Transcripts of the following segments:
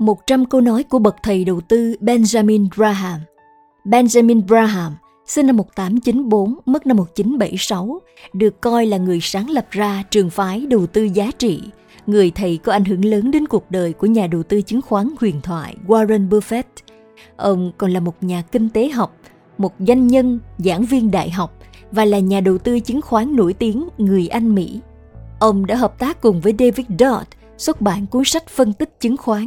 100 câu nói của bậc thầy đầu tư Benjamin Graham. Benjamin Graham, sinh năm 1894, mất năm 1976, được coi là người sáng lập ra trường phái đầu tư giá trị, người thầy có ảnh hưởng lớn đến cuộc đời của nhà đầu tư chứng khoán huyền thoại Warren Buffett. Ông còn là một nhà kinh tế học, một doanh nhân, giảng viên đại học và là nhà đầu tư chứng khoán nổi tiếng người Anh Mỹ. Ông đã hợp tác cùng với David Dodd xuất bản cuốn sách phân tích chứng khoán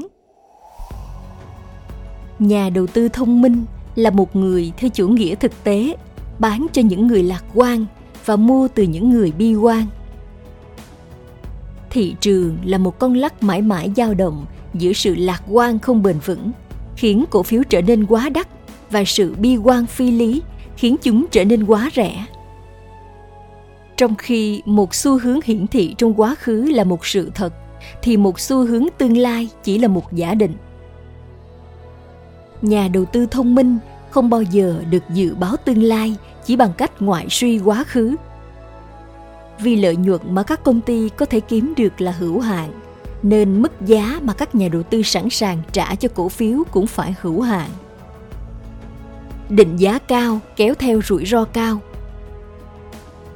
nhà đầu tư thông minh là một người theo chủ nghĩa thực tế, bán cho những người lạc quan và mua từ những người bi quan. Thị trường là một con lắc mãi mãi dao động giữa sự lạc quan không bền vững, khiến cổ phiếu trở nên quá đắt, và sự bi quan phi lý khiến chúng trở nên quá rẻ. Trong khi một xu hướng hiển thị trong quá khứ là một sự thật, thì một xu hướng tương lai chỉ là một giả định nhà đầu tư thông minh không bao giờ được dự báo tương lai chỉ bằng cách ngoại suy quá khứ. Vì lợi nhuận mà các công ty có thể kiếm được là hữu hạn, nên mức giá mà các nhà đầu tư sẵn sàng trả cho cổ phiếu cũng phải hữu hạn. Định giá cao kéo theo rủi ro cao.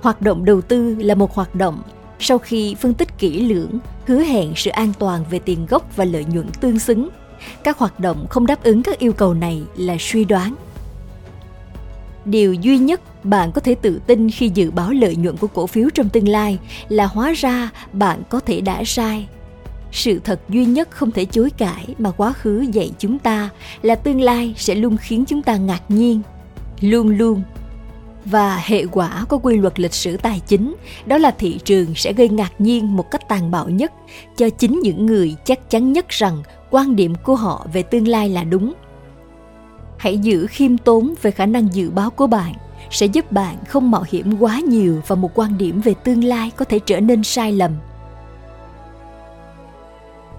Hoạt động đầu tư là một hoạt động sau khi phân tích kỹ lưỡng, hứa hẹn sự an toàn về tiền gốc và lợi nhuận tương xứng các hoạt động không đáp ứng các yêu cầu này là suy đoán. Điều duy nhất bạn có thể tự tin khi dự báo lợi nhuận của cổ phiếu trong tương lai là hóa ra bạn có thể đã sai. Sự thật duy nhất không thể chối cãi mà quá khứ dạy chúng ta là tương lai sẽ luôn khiến chúng ta ngạc nhiên, luôn luôn. Và hệ quả có quy luật lịch sử tài chính, đó là thị trường sẽ gây ngạc nhiên một cách tàn bạo nhất cho chính những người chắc chắn nhất rằng quan điểm của họ về tương lai là đúng. Hãy giữ khiêm tốn về khả năng dự báo của bạn sẽ giúp bạn không mạo hiểm quá nhiều vào một quan điểm về tương lai có thể trở nên sai lầm.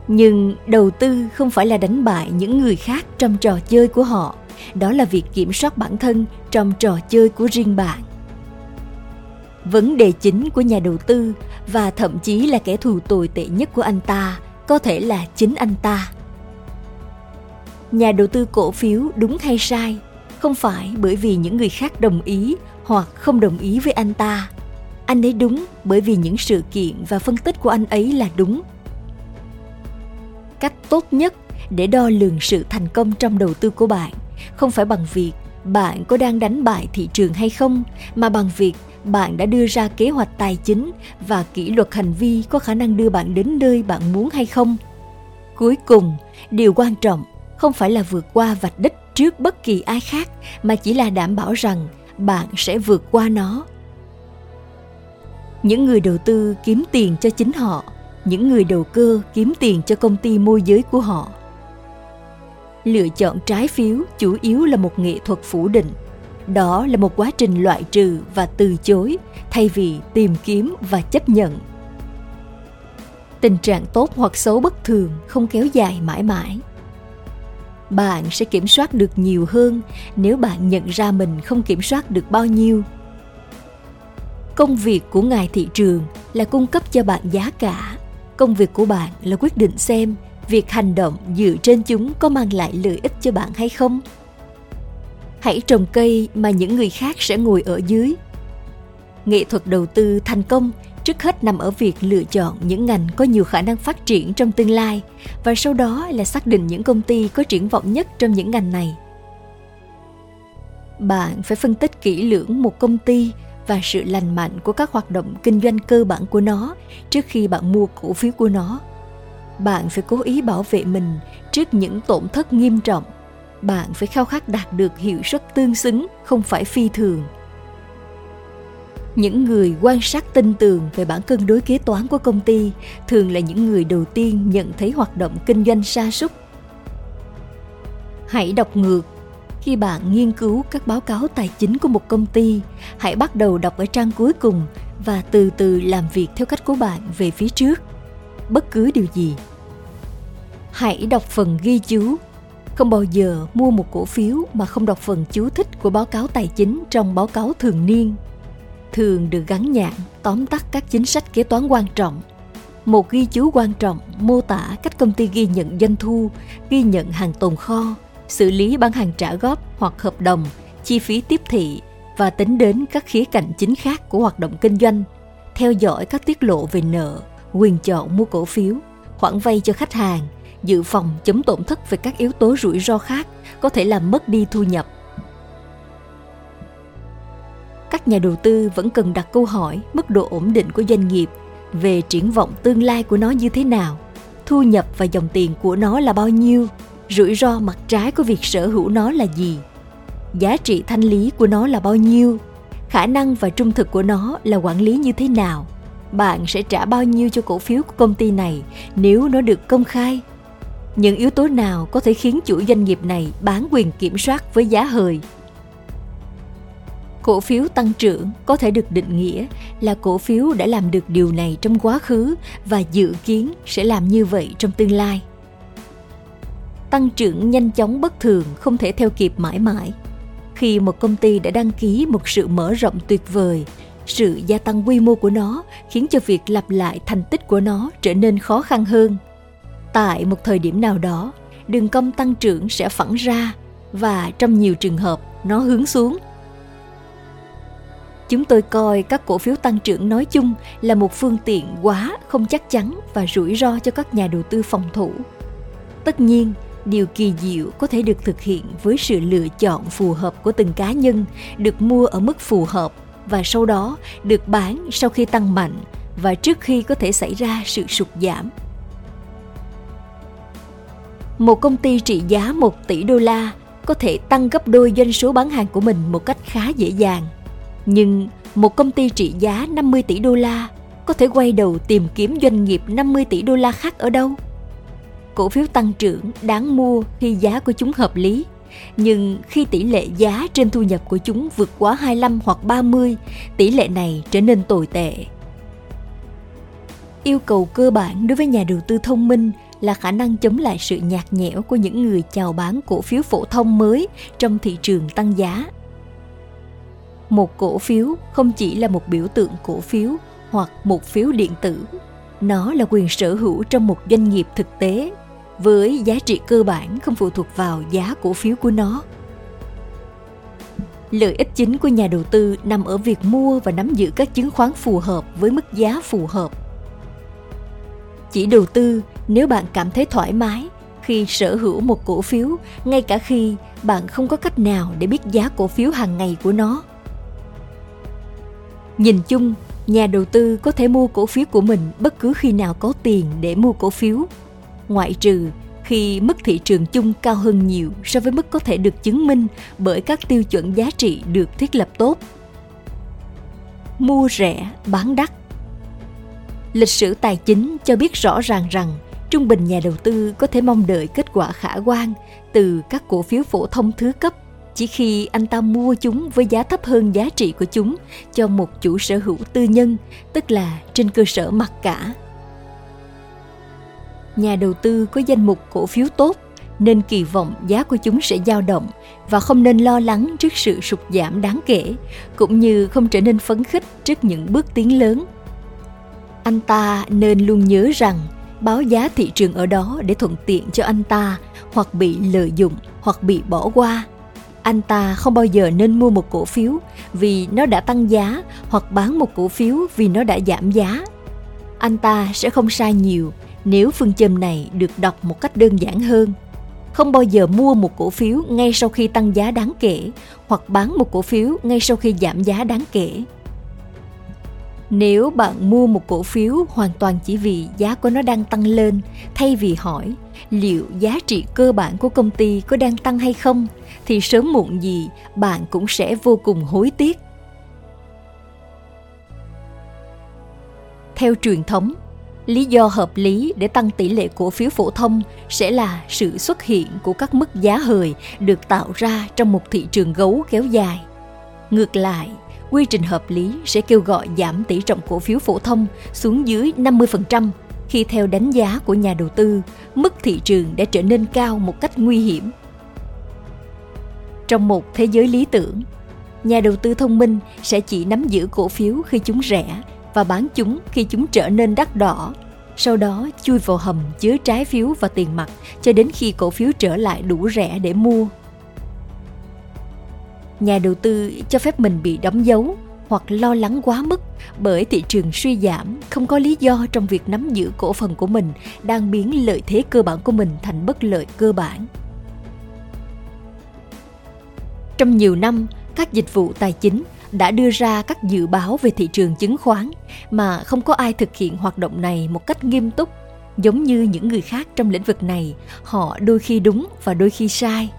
Nhưng đầu tư không phải là đánh bại những người khác trong trò chơi của họ, đó là việc kiểm soát bản thân trong trò chơi của riêng bạn. Vấn đề chính của nhà đầu tư và thậm chí là kẻ thù tồi tệ nhất của anh ta có thể là chính anh ta nhà đầu tư cổ phiếu đúng hay sai? Không phải bởi vì những người khác đồng ý hoặc không đồng ý với anh ta. Anh ấy đúng bởi vì những sự kiện và phân tích của anh ấy là đúng. Cách tốt nhất để đo lường sự thành công trong đầu tư của bạn không phải bằng việc bạn có đang đánh bại thị trường hay không, mà bằng việc bạn đã đưa ra kế hoạch tài chính và kỷ luật hành vi có khả năng đưa bạn đến nơi bạn muốn hay không. Cuối cùng, điều quan trọng không phải là vượt qua vạch đích trước bất kỳ ai khác, mà chỉ là đảm bảo rằng bạn sẽ vượt qua nó. Những người đầu tư kiếm tiền cho chính họ, những người đầu cơ kiếm tiền cho công ty môi giới của họ. Lựa chọn trái phiếu chủ yếu là một nghệ thuật phủ định. Đó là một quá trình loại trừ và từ chối, thay vì tìm kiếm và chấp nhận. Tình trạng tốt hoặc xấu bất thường không kéo dài mãi mãi bạn sẽ kiểm soát được nhiều hơn nếu bạn nhận ra mình không kiểm soát được bao nhiêu. Công việc của ngài thị trường là cung cấp cho bạn giá cả. Công việc của bạn là quyết định xem việc hành động dựa trên chúng có mang lại lợi ích cho bạn hay không. Hãy trồng cây mà những người khác sẽ ngồi ở dưới. Nghệ thuật đầu tư thành công trước hết nằm ở việc lựa chọn những ngành có nhiều khả năng phát triển trong tương lai, và sau đó là xác định những công ty có triển vọng nhất trong những ngành này. Bạn phải phân tích kỹ lưỡng một công ty và sự lành mạnh của các hoạt động kinh doanh cơ bản của nó trước khi bạn mua cổ phiếu của nó. Bạn phải cố ý bảo vệ mình trước những tổn thất nghiêm trọng. Bạn phải khao khát đạt được hiệu suất tương xứng, không phải phi thường những người quan sát tin tường về bản cân đối kế toán của công ty thường là những người đầu tiên nhận thấy hoạt động kinh doanh sa sút. Hãy đọc ngược. Khi bạn nghiên cứu các báo cáo tài chính của một công ty, hãy bắt đầu đọc ở trang cuối cùng và từ từ làm việc theo cách của bạn về phía trước. Bất cứ điều gì. Hãy đọc phần ghi chú. Không bao giờ mua một cổ phiếu mà không đọc phần chú thích của báo cáo tài chính trong báo cáo thường niên thường được gắn nhãn tóm tắt các chính sách kế toán quan trọng một ghi chú quan trọng mô tả cách công ty ghi nhận doanh thu, ghi nhận hàng tồn kho, xử lý bán hàng trả góp hoặc hợp đồng, chi phí tiếp thị và tính đến các khía cạnh chính khác của hoạt động kinh doanh, theo dõi các tiết lộ về nợ, quyền chọn mua cổ phiếu, khoản vay cho khách hàng, dự phòng chống tổn thất về các yếu tố rủi ro khác có thể làm mất đi thu nhập. Các nhà đầu tư vẫn cần đặt câu hỏi mức độ ổn định của doanh nghiệp về triển vọng tương lai của nó như thế nào, thu nhập và dòng tiền của nó là bao nhiêu, rủi ro mặt trái của việc sở hữu nó là gì, giá trị thanh lý của nó là bao nhiêu, khả năng và trung thực của nó là quản lý như thế nào, bạn sẽ trả bao nhiêu cho cổ phiếu của công ty này nếu nó được công khai. Những yếu tố nào có thể khiến chủ doanh nghiệp này bán quyền kiểm soát với giá hời? Cổ phiếu tăng trưởng có thể được định nghĩa là cổ phiếu đã làm được điều này trong quá khứ và dự kiến sẽ làm như vậy trong tương lai. Tăng trưởng nhanh chóng bất thường không thể theo kịp mãi mãi. Khi một công ty đã đăng ký một sự mở rộng tuyệt vời, sự gia tăng quy mô của nó khiến cho việc lặp lại thành tích của nó trở nên khó khăn hơn. Tại một thời điểm nào đó, đường cong tăng trưởng sẽ phẳng ra và trong nhiều trường hợp, nó hướng xuống chúng tôi coi các cổ phiếu tăng trưởng nói chung là một phương tiện quá không chắc chắn và rủi ro cho các nhà đầu tư phòng thủ tất nhiên, điều kỳ diệu có thể được thực hiện với sự lựa chọn phù hợp của từng cá nhân, được mua ở mức phù hợp và sau đó được bán sau khi tăng mạnh và trước khi có thể xảy ra sự sụt giảm một công ty trị giá 1 tỷ đô la có thể tăng gấp đôi doanh số bán hàng của mình một cách khá dễ dàng. Nhưng một công ty trị giá 50 tỷ đô la có thể quay đầu tìm kiếm doanh nghiệp 50 tỷ đô la khác ở đâu? Cổ phiếu tăng trưởng đáng mua khi giá của chúng hợp lý, nhưng khi tỷ lệ giá trên thu nhập của chúng vượt quá 25 hoặc 30, tỷ lệ này trở nên tồi tệ. Yêu cầu cơ bản đối với nhà đầu tư thông minh là khả năng chống lại sự nhạt nhẽo của những người chào bán cổ phiếu phổ thông mới trong thị trường tăng giá. Một cổ phiếu không chỉ là một biểu tượng cổ phiếu hoặc một phiếu điện tử, nó là quyền sở hữu trong một doanh nghiệp thực tế với giá trị cơ bản không phụ thuộc vào giá cổ phiếu của nó. Lợi ích chính của nhà đầu tư nằm ở việc mua và nắm giữ các chứng khoán phù hợp với mức giá phù hợp. Chỉ đầu tư nếu bạn cảm thấy thoải mái khi sở hữu một cổ phiếu ngay cả khi bạn không có cách nào để biết giá cổ phiếu hàng ngày của nó nhìn chung, nhà đầu tư có thể mua cổ phiếu của mình bất cứ khi nào có tiền để mua cổ phiếu. Ngoại trừ khi mức thị trường chung cao hơn nhiều so với mức có thể được chứng minh bởi các tiêu chuẩn giá trị được thiết lập tốt. Mua rẻ, bán đắt. Lịch sử tài chính cho biết rõ ràng rằng trung bình nhà đầu tư có thể mong đợi kết quả khả quan từ các cổ phiếu phổ thông thứ cấp chỉ khi anh ta mua chúng với giá thấp hơn giá trị của chúng cho một chủ sở hữu tư nhân, tức là trên cơ sở mặc cả. Nhà đầu tư có danh mục cổ phiếu tốt nên kỳ vọng giá của chúng sẽ dao động và không nên lo lắng trước sự sụt giảm đáng kể, cũng như không trở nên phấn khích trước những bước tiến lớn. Anh ta nên luôn nhớ rằng báo giá thị trường ở đó để thuận tiện cho anh ta hoặc bị lợi dụng hoặc bị bỏ qua anh ta không bao giờ nên mua một cổ phiếu vì nó đã tăng giá hoặc bán một cổ phiếu vì nó đã giảm giá. Anh ta sẽ không sai nhiều nếu phương châm này được đọc một cách đơn giản hơn. Không bao giờ mua một cổ phiếu ngay sau khi tăng giá đáng kể hoặc bán một cổ phiếu ngay sau khi giảm giá đáng kể. Nếu bạn mua một cổ phiếu hoàn toàn chỉ vì giá của nó đang tăng lên thay vì hỏi liệu giá trị cơ bản của công ty có đang tăng hay không thì sớm muộn gì bạn cũng sẽ vô cùng hối tiếc theo truyền thống lý do hợp lý để tăng tỷ lệ cổ phiếu phổ thông sẽ là sự xuất hiện của các mức giá hời được tạo ra trong một thị trường gấu kéo dài ngược lại quy trình hợp lý sẽ kêu gọi giảm tỷ trọng cổ phiếu phổ thông xuống dưới 50% khi theo đánh giá của nhà đầu tư, mức thị trường đã trở nên cao một cách nguy hiểm. Trong một thế giới lý tưởng, nhà đầu tư thông minh sẽ chỉ nắm giữ cổ phiếu khi chúng rẻ và bán chúng khi chúng trở nên đắt đỏ. sau đó chui vào hầm chứa trái phiếu và tiền mặt cho đến khi cổ phiếu trở lại đủ rẻ để mua. Nhà đầu tư cho phép mình bị đóng dấu hoặc lo lắng quá mức bởi thị trường suy giảm không có lý do trong việc nắm giữ cổ phần của mình đang biến lợi thế cơ bản của mình thành bất lợi cơ bản. Trong nhiều năm, các dịch vụ tài chính đã đưa ra các dự báo về thị trường chứng khoán mà không có ai thực hiện hoạt động này một cách nghiêm túc giống như những người khác trong lĩnh vực này. Họ đôi khi đúng và đôi khi sai.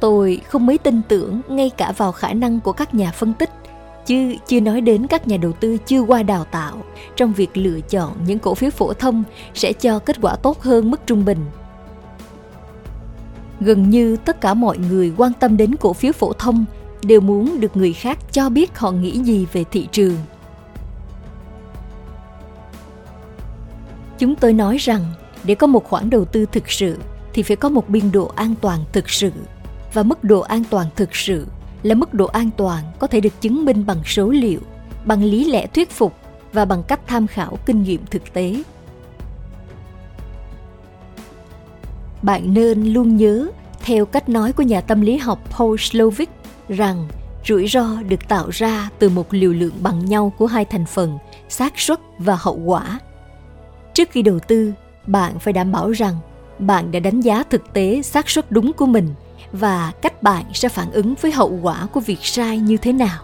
Tôi không mấy tin tưởng ngay cả vào khả năng của các nhà phân tích chứ chưa nói đến các nhà đầu tư chưa qua đào tạo. Trong việc lựa chọn những cổ phiếu phổ thông sẽ cho kết quả tốt hơn mức trung bình gần như tất cả mọi người quan tâm đến cổ phiếu phổ thông đều muốn được người khác cho biết họ nghĩ gì về thị trường. Chúng tôi nói rằng, để có một khoản đầu tư thực sự thì phải có một biên độ an toàn thực sự. Và mức độ an toàn thực sự là mức độ an toàn có thể được chứng minh bằng số liệu, bằng lý lẽ thuyết phục và bằng cách tham khảo kinh nghiệm thực tế. Bạn nên luôn nhớ, theo cách nói của nhà tâm lý học Paul Slovic, rằng rủi ro được tạo ra từ một liều lượng bằng nhau của hai thành phần, xác suất và hậu quả. Trước khi đầu tư, bạn phải đảm bảo rằng bạn đã đánh giá thực tế xác suất đúng của mình và cách bạn sẽ phản ứng với hậu quả của việc sai như thế nào.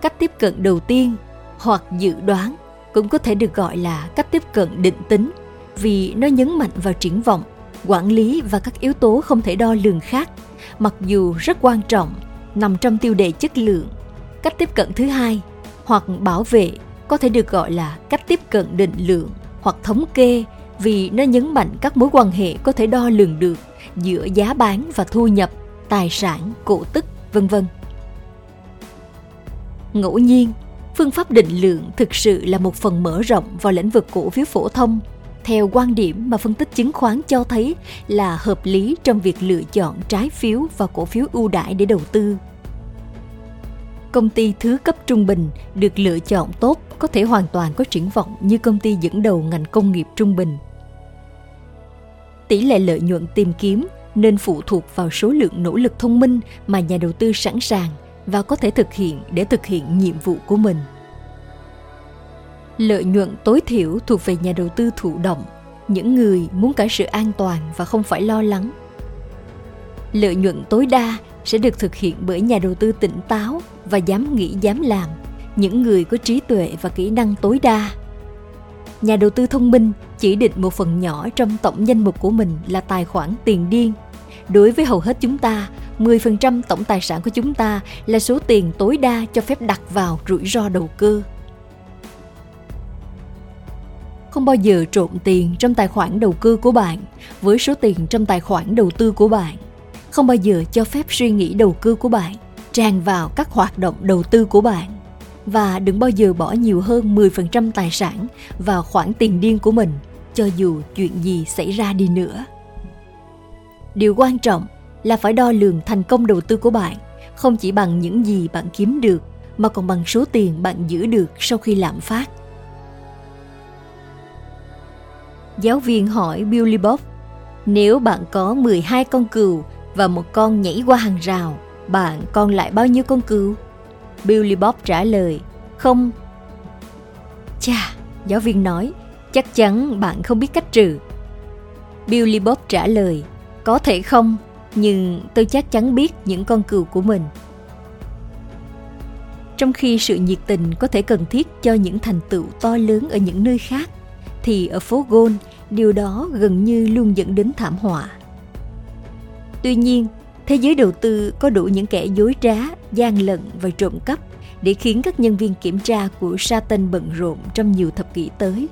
Cách tiếp cận đầu tiên hoặc dự đoán cũng có thể được gọi là cách tiếp cận định tính vì nó nhấn mạnh vào triển vọng quản lý và các yếu tố không thể đo lường khác mặc dù rất quan trọng nằm trong tiêu đề chất lượng cách tiếp cận thứ hai hoặc bảo vệ có thể được gọi là cách tiếp cận định lượng hoặc thống kê vì nó nhấn mạnh các mối quan hệ có thể đo lường được giữa giá bán và thu nhập, tài sản, cổ tức, vân vân. Ngẫu nhiên, phương pháp định lượng thực sự là một phần mở rộng vào lĩnh vực cổ phiếu phổ thông theo quan điểm mà phân tích chứng khoán cho thấy là hợp lý trong việc lựa chọn trái phiếu và cổ phiếu ưu đãi để đầu tư. Công ty thứ cấp trung bình được lựa chọn tốt, có thể hoàn toàn có triển vọng như công ty dẫn đầu ngành công nghiệp trung bình tỷ lệ lợi nhuận tìm kiếm nên phụ thuộc vào số lượng nỗ lực thông minh mà nhà đầu tư sẵn sàng và có thể thực hiện để thực hiện nhiệm vụ của mình lợi nhuận tối thiểu thuộc về nhà đầu tư thụ động những người muốn cả sự an toàn và không phải lo lắng lợi nhuận tối đa sẽ được thực hiện bởi nhà đầu tư tỉnh táo và dám nghĩ dám làm những người có trí tuệ và kỹ năng tối đa nhà đầu tư thông minh chỉ định một phần nhỏ trong tổng danh mục của mình là tài khoản tiền điên. Đối với hầu hết chúng ta, 10% tổng tài sản của chúng ta là số tiền tối đa cho phép đặt vào rủi ro đầu cơ. Không bao giờ trộn tiền trong tài khoản đầu tư của bạn với số tiền trong tài khoản đầu tư của bạn. Không bao giờ cho phép suy nghĩ đầu tư của bạn tràn vào các hoạt động đầu tư của bạn và đừng bao giờ bỏ nhiều hơn 10% tài sản vào khoản tiền điên của mình, cho dù chuyện gì xảy ra đi nữa. Điều quan trọng là phải đo lường thành công đầu tư của bạn, không chỉ bằng những gì bạn kiếm được, mà còn bằng số tiền bạn giữ được sau khi lạm phát. Giáo viên hỏi Billy Bob, nếu bạn có 12 con cừu và một con nhảy qua hàng rào, bạn còn lại bao nhiêu con cừu? Billy Bob trả lời, không. Chà, giáo viên nói, chắc chắn bạn không biết cách trừ. Billy Bob trả lời, có thể không, nhưng tôi chắc chắn biết những con cừu của mình. Trong khi sự nhiệt tình có thể cần thiết cho những thành tựu to lớn ở những nơi khác, thì ở phố Gôn, điều đó gần như luôn dẫn đến thảm họa. Tuy nhiên, thế giới đầu tư có đủ những kẻ dối trá, gian lận và trộm cắp để khiến các nhân viên kiểm tra của Satan bận rộn trong nhiều thập kỷ tới.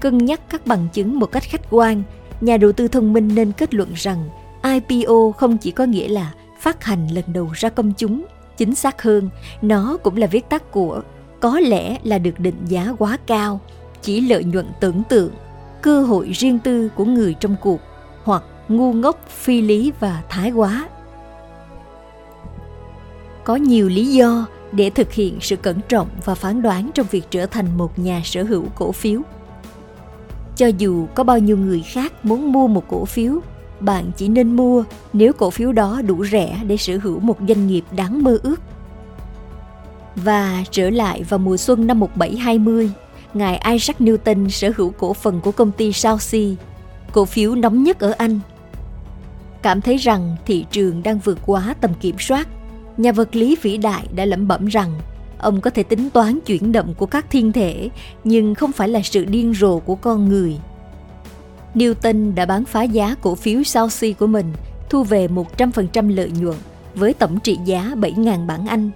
Cân nhắc các bằng chứng một cách khách quan, nhà đầu tư thông minh nên kết luận rằng IPO không chỉ có nghĩa là phát hành lần đầu ra công chúng, chính xác hơn, nó cũng là viết tắt của có lẽ là được định giá quá cao, chỉ lợi nhuận tưởng tượng, cơ hội riêng tư của người trong cuộc hoặc ngu ngốc, phi lý và thái quá có nhiều lý do để thực hiện sự cẩn trọng và phán đoán trong việc trở thành một nhà sở hữu cổ phiếu. Cho dù có bao nhiêu người khác muốn mua một cổ phiếu, bạn chỉ nên mua nếu cổ phiếu đó đủ rẻ để sở hữu một doanh nghiệp đáng mơ ước. Và trở lại vào mùa xuân năm 1720, ngài Isaac Newton sở hữu cổ phần của công ty Southsea, cổ phiếu nóng nhất ở Anh. Cảm thấy rằng thị trường đang vượt quá tầm kiểm soát, nhà vật lý vĩ đại đã lẩm bẩm rằng ông có thể tính toán chuyển động của các thiên thể, nhưng không phải là sự điên rồ của con người. Newton đã bán phá giá cổ phiếu Southsea của mình, thu về 100% lợi nhuận với tổng trị giá 7.000 bảng Anh.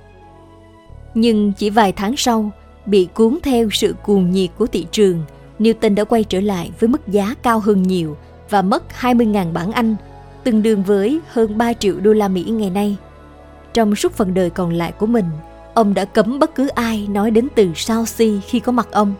Nhưng chỉ vài tháng sau, bị cuốn theo sự cuồng nhiệt của thị trường, Newton đã quay trở lại với mức giá cao hơn nhiều và mất 20.000 bảng Anh, tương đương với hơn 3 triệu đô la Mỹ ngày nay. Trong suốt phần đời còn lại của mình, ông đã cấm bất cứ ai nói đến từ sao si khi có mặt ông.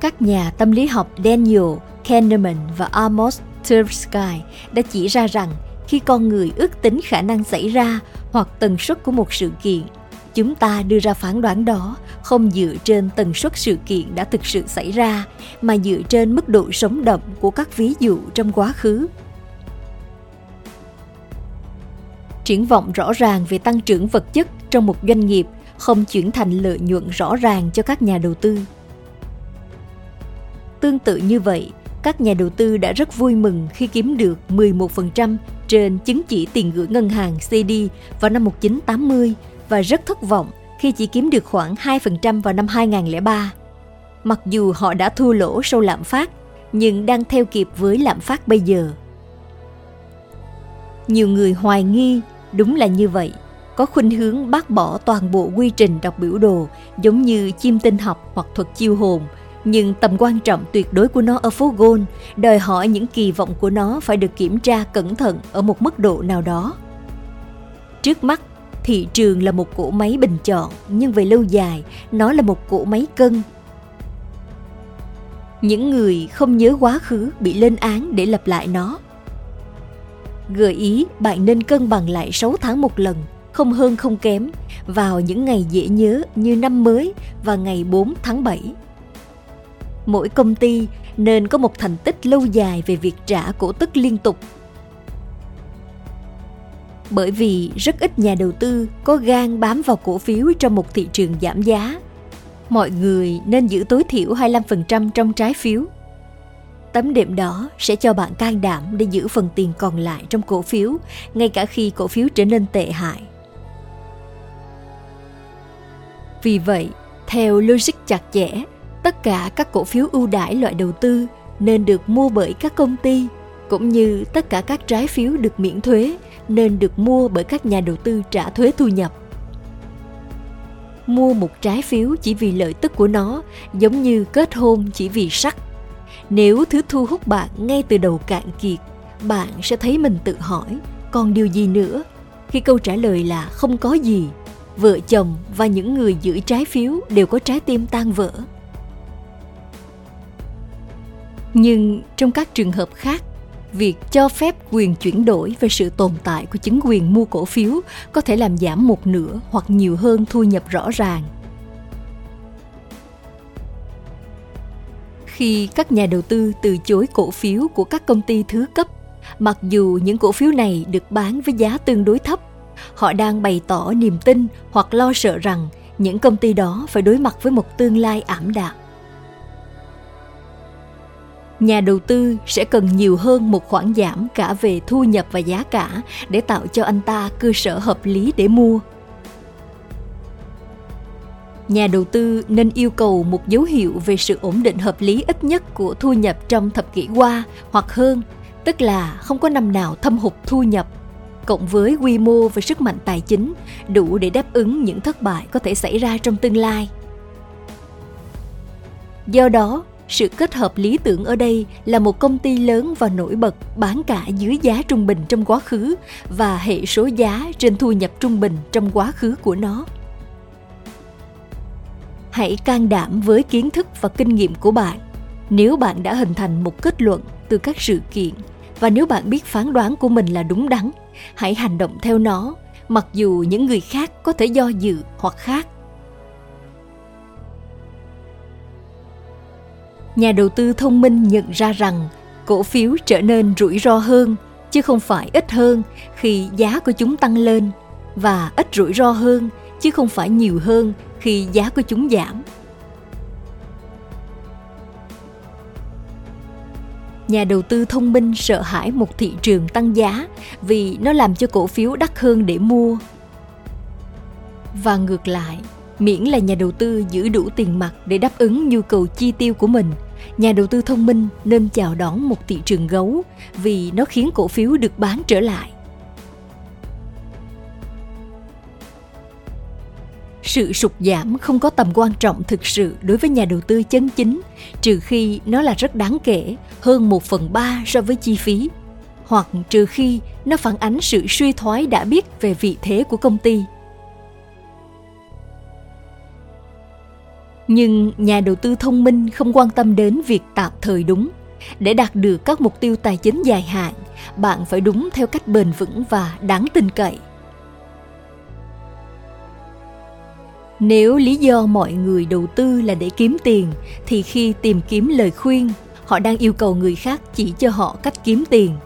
Các nhà tâm lý học Daniel Kahneman và Amos Tversky đã chỉ ra rằng khi con người ước tính khả năng xảy ra hoặc tần suất của một sự kiện chúng ta đưa ra phán đoán đó không dựa trên tần suất sự kiện đã thực sự xảy ra, mà dựa trên mức độ sống động của các ví dụ trong quá khứ. Triển vọng rõ ràng về tăng trưởng vật chất trong một doanh nghiệp không chuyển thành lợi nhuận rõ ràng cho các nhà đầu tư. Tương tự như vậy, các nhà đầu tư đã rất vui mừng khi kiếm được 11% trên chứng chỉ tiền gửi ngân hàng CD vào năm 1980 và rất thất vọng khi chỉ kiếm được khoảng 2% vào năm 2003. Mặc dù họ đã thua lỗ sau lạm phát, nhưng đang theo kịp với lạm phát bây giờ. Nhiều người hoài nghi, đúng là như vậy, có khuynh hướng bác bỏ toàn bộ quy trình đọc biểu đồ giống như chim tinh học hoặc thuật chiêu hồn, nhưng tầm quan trọng tuyệt đối của nó ở phố Gôn đòi hỏi những kỳ vọng của nó phải được kiểm tra cẩn thận ở một mức độ nào đó. Trước mắt, thị trường là một cỗ máy bình chọn, nhưng về lâu dài, nó là một cỗ máy cân. Những người không nhớ quá khứ bị lên án để lặp lại nó. Gợi ý, bạn nên cân bằng lại 6 tháng một lần, không hơn không kém, vào những ngày dễ nhớ như năm mới và ngày 4 tháng 7. Mỗi công ty nên có một thành tích lâu dài về việc trả cổ tức liên tục bởi vì rất ít nhà đầu tư có gan bám vào cổ phiếu trong một thị trường giảm giá. Mọi người nên giữ tối thiểu 25% trong trái phiếu. Tấm đệm đó sẽ cho bạn can đảm để giữ phần tiền còn lại trong cổ phiếu, ngay cả khi cổ phiếu trở nên tệ hại. Vì vậy, theo logic chặt chẽ, tất cả các cổ phiếu ưu đãi loại đầu tư nên được mua bởi các công ty cũng như tất cả các trái phiếu được miễn thuế nên được mua bởi các nhà đầu tư trả thuế thu nhập. Mua một trái phiếu chỉ vì lợi tức của nó giống như kết hôn chỉ vì sắc. Nếu thứ thu hút bạn ngay từ đầu cạn kiệt, bạn sẽ thấy mình tự hỏi, còn điều gì nữa? Khi câu trả lời là không có gì, vợ chồng và những người giữ trái phiếu đều có trái tim tan vỡ. Nhưng trong các trường hợp khác, việc cho phép quyền chuyển đổi về sự tồn tại của chứng quyền mua cổ phiếu có thể làm giảm một nửa hoặc nhiều hơn thu nhập rõ ràng. Khi các nhà đầu tư từ chối cổ phiếu của các công ty thứ cấp, mặc dù những cổ phiếu này được bán với giá tương đối thấp, họ đang bày tỏ niềm tin hoặc lo sợ rằng những công ty đó phải đối mặt với một tương lai ảm đạm nhà đầu tư sẽ cần nhiều hơn một khoản giảm cả về thu nhập và giá cả để tạo cho anh ta cơ sở hợp lý để mua. Nhà đầu tư nên yêu cầu một dấu hiệu về sự ổn định hợp lý ít nhất của thu nhập trong thập kỷ qua hoặc hơn, tức là không có năm nào thâm hụt thu nhập, cộng với quy mô và sức mạnh tài chính đủ để đáp ứng những thất bại có thể xảy ra trong tương lai. Do đó sự kết hợp lý tưởng ở đây là một công ty lớn và nổi bật bán cả dưới giá trung bình trong quá khứ và hệ số giá trên thu nhập trung bình trong quá khứ của nó. Hãy can đảm với kiến thức và kinh nghiệm của bạn. Nếu bạn đã hình thành một kết luận từ các sự kiện và nếu bạn biết phán đoán của mình là đúng đắn, hãy hành động theo nó, mặc dù những người khác có thể do dự hoặc khác. Nhà đầu tư thông minh nhận ra rằng cổ phiếu trở nên rủi ro hơn, chứ không phải ít hơn khi giá của chúng tăng lên, và ít rủi ro hơn, chứ không phải nhiều hơn khi giá của chúng giảm. Nhà đầu tư thông minh sợ hãi một thị trường tăng giá vì nó làm cho cổ phiếu đắt hơn để mua. Và ngược lại miễn là nhà đầu tư giữ đủ tiền mặt để đáp ứng nhu cầu chi tiêu của mình. Nhà đầu tư thông minh nên chào đón một thị trường gấu vì nó khiến cổ phiếu được bán trở lại. Sự sụt giảm không có tầm quan trọng thực sự đối với nhà đầu tư chân chính, trừ khi nó là rất đáng kể, hơn một phần ba so với chi phí. Hoặc trừ khi nó phản ánh sự suy thoái đã biết về vị thế của công ty. Nhưng nhà đầu tư thông minh không quan tâm đến việc tạm thời đúng. Để đạt được các mục tiêu tài chính dài hạn, bạn phải đúng theo cách bền vững và đáng tin cậy. Nếu lý do mọi người đầu tư là để kiếm tiền, thì khi tìm kiếm lời khuyên, họ đang yêu cầu người khác chỉ cho họ cách kiếm tiền.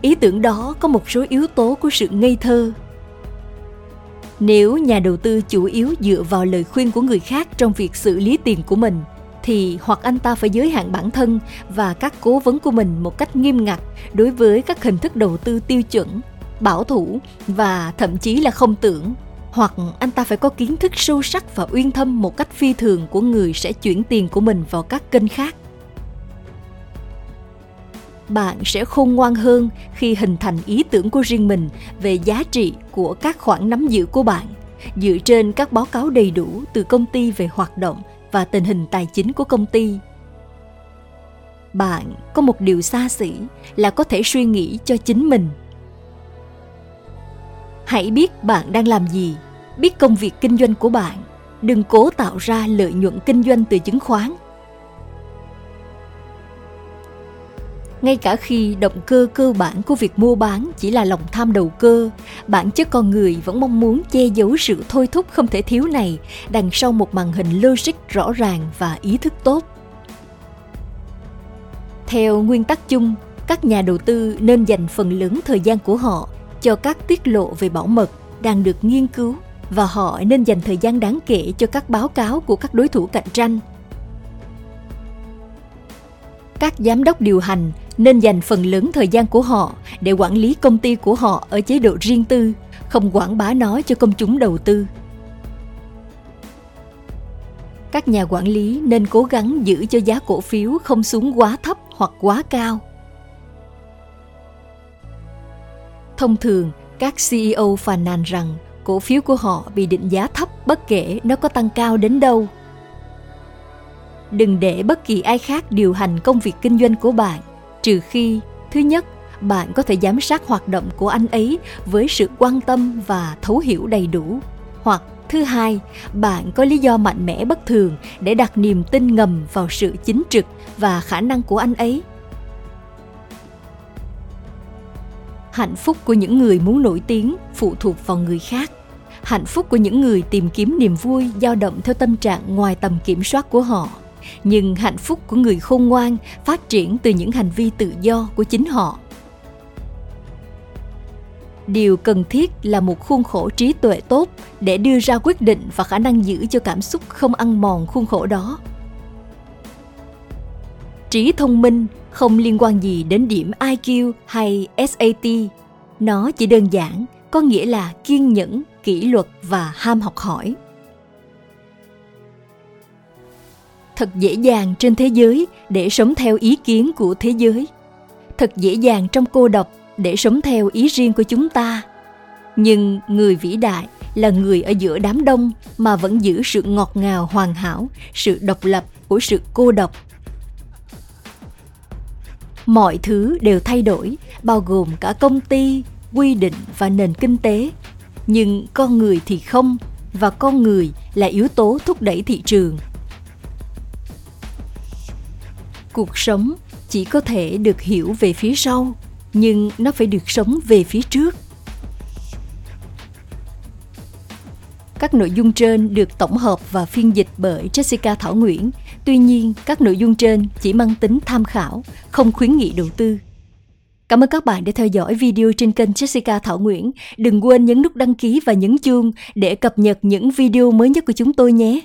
Ý tưởng đó có một số yếu tố của sự ngây thơ nếu nhà đầu tư chủ yếu dựa vào lời khuyên của người khác trong việc xử lý tiền của mình, thì hoặc anh ta phải giới hạn bản thân và các cố vấn của mình một cách nghiêm ngặt đối với các hình thức đầu tư tiêu chuẩn, bảo thủ và thậm chí là không tưởng. Hoặc anh ta phải có kiến thức sâu sắc và uyên thâm một cách phi thường của người sẽ chuyển tiền của mình vào các kênh khác bạn sẽ khôn ngoan hơn khi hình thành ý tưởng của riêng mình về giá trị của các khoản nắm giữ của bạn, dựa trên các báo cáo đầy đủ từ công ty về hoạt động và tình hình tài chính của công ty. Bạn có một điều xa xỉ là có thể suy nghĩ cho chính mình. Hãy biết bạn đang làm gì, biết công việc kinh doanh của bạn. Đừng cố tạo ra lợi nhuận kinh doanh từ chứng khoán. Ngay cả khi động cơ cơ bản của việc mua bán chỉ là lòng tham đầu cơ, bản chất con người vẫn mong muốn che giấu sự thôi thúc không thể thiếu này, đằng sau một màn hình logic rõ ràng và ý thức tốt. Theo nguyên tắc chung, các nhà đầu tư nên dành phần lớn thời gian của họ cho các tiết lộ về bảo mật đang được nghiên cứu và họ nên dành thời gian đáng kể cho các báo cáo của các đối thủ cạnh tranh. Các giám đốc điều hành nên dành phần lớn thời gian của họ để quản lý công ty của họ ở chế độ riêng tư, không quảng bá nó cho công chúng đầu tư. Các nhà quản lý nên cố gắng giữ cho giá cổ phiếu không xuống quá thấp hoặc quá cao. Thông thường, các ceo phàn nàn rằng cổ phiếu của họ bị định giá thấp bất kể nó có tăng cao đến đâu. Đừng để bất kỳ ai khác điều hành công việc kinh doanh của bạn trừ khi, thứ nhất, bạn có thể giám sát hoạt động của anh ấy với sự quan tâm và thấu hiểu đầy đủ. Hoặc, thứ hai, bạn có lý do mạnh mẽ bất thường để đặt niềm tin ngầm vào sự chính trực và khả năng của anh ấy. Hạnh phúc của những người muốn nổi tiếng phụ thuộc vào người khác. Hạnh phúc của những người tìm kiếm niềm vui dao động theo tâm trạng ngoài tầm kiểm soát của họ nhưng hạnh phúc của người khôn ngoan phát triển từ những hành vi tự do của chính họ. Điều cần thiết là một khuôn khổ trí tuệ tốt để đưa ra quyết định và khả năng giữ cho cảm xúc không ăn mòn khuôn khổ đó. Trí thông minh không liên quan gì đến điểm iq hay sat nó chỉ đơn giản, có nghĩa là kiên nhẫn, kỷ luật và ham học hỏi. Thật dễ dàng trên thế giới để sống theo ý kiến của thế giới. Thật dễ dàng trong cô độc để sống theo ý riêng của chúng ta. Nhưng người vĩ đại là người ở giữa đám đông mà vẫn giữ sự ngọt ngào hoàn hảo, sự độc lập của sự cô độc. Mọi thứ đều thay đổi, bao gồm cả công ty, quy định và nền kinh tế. Nhưng con người thì không, và con người là yếu tố thúc đẩy thị trường cuộc sống chỉ có thể được hiểu về phía sau nhưng nó phải được sống về phía trước Các nội dung trên được tổng hợp và phiên dịch bởi Jessica Thảo Nguyễn. Tuy nhiên, các nội dung trên chỉ mang tính tham khảo, không khuyến nghị đầu tư. Cảm ơn các bạn đã theo dõi video trên kênh Jessica Thảo Nguyễn. Đừng quên nhấn nút đăng ký và nhấn chuông để cập nhật những video mới nhất của chúng tôi nhé.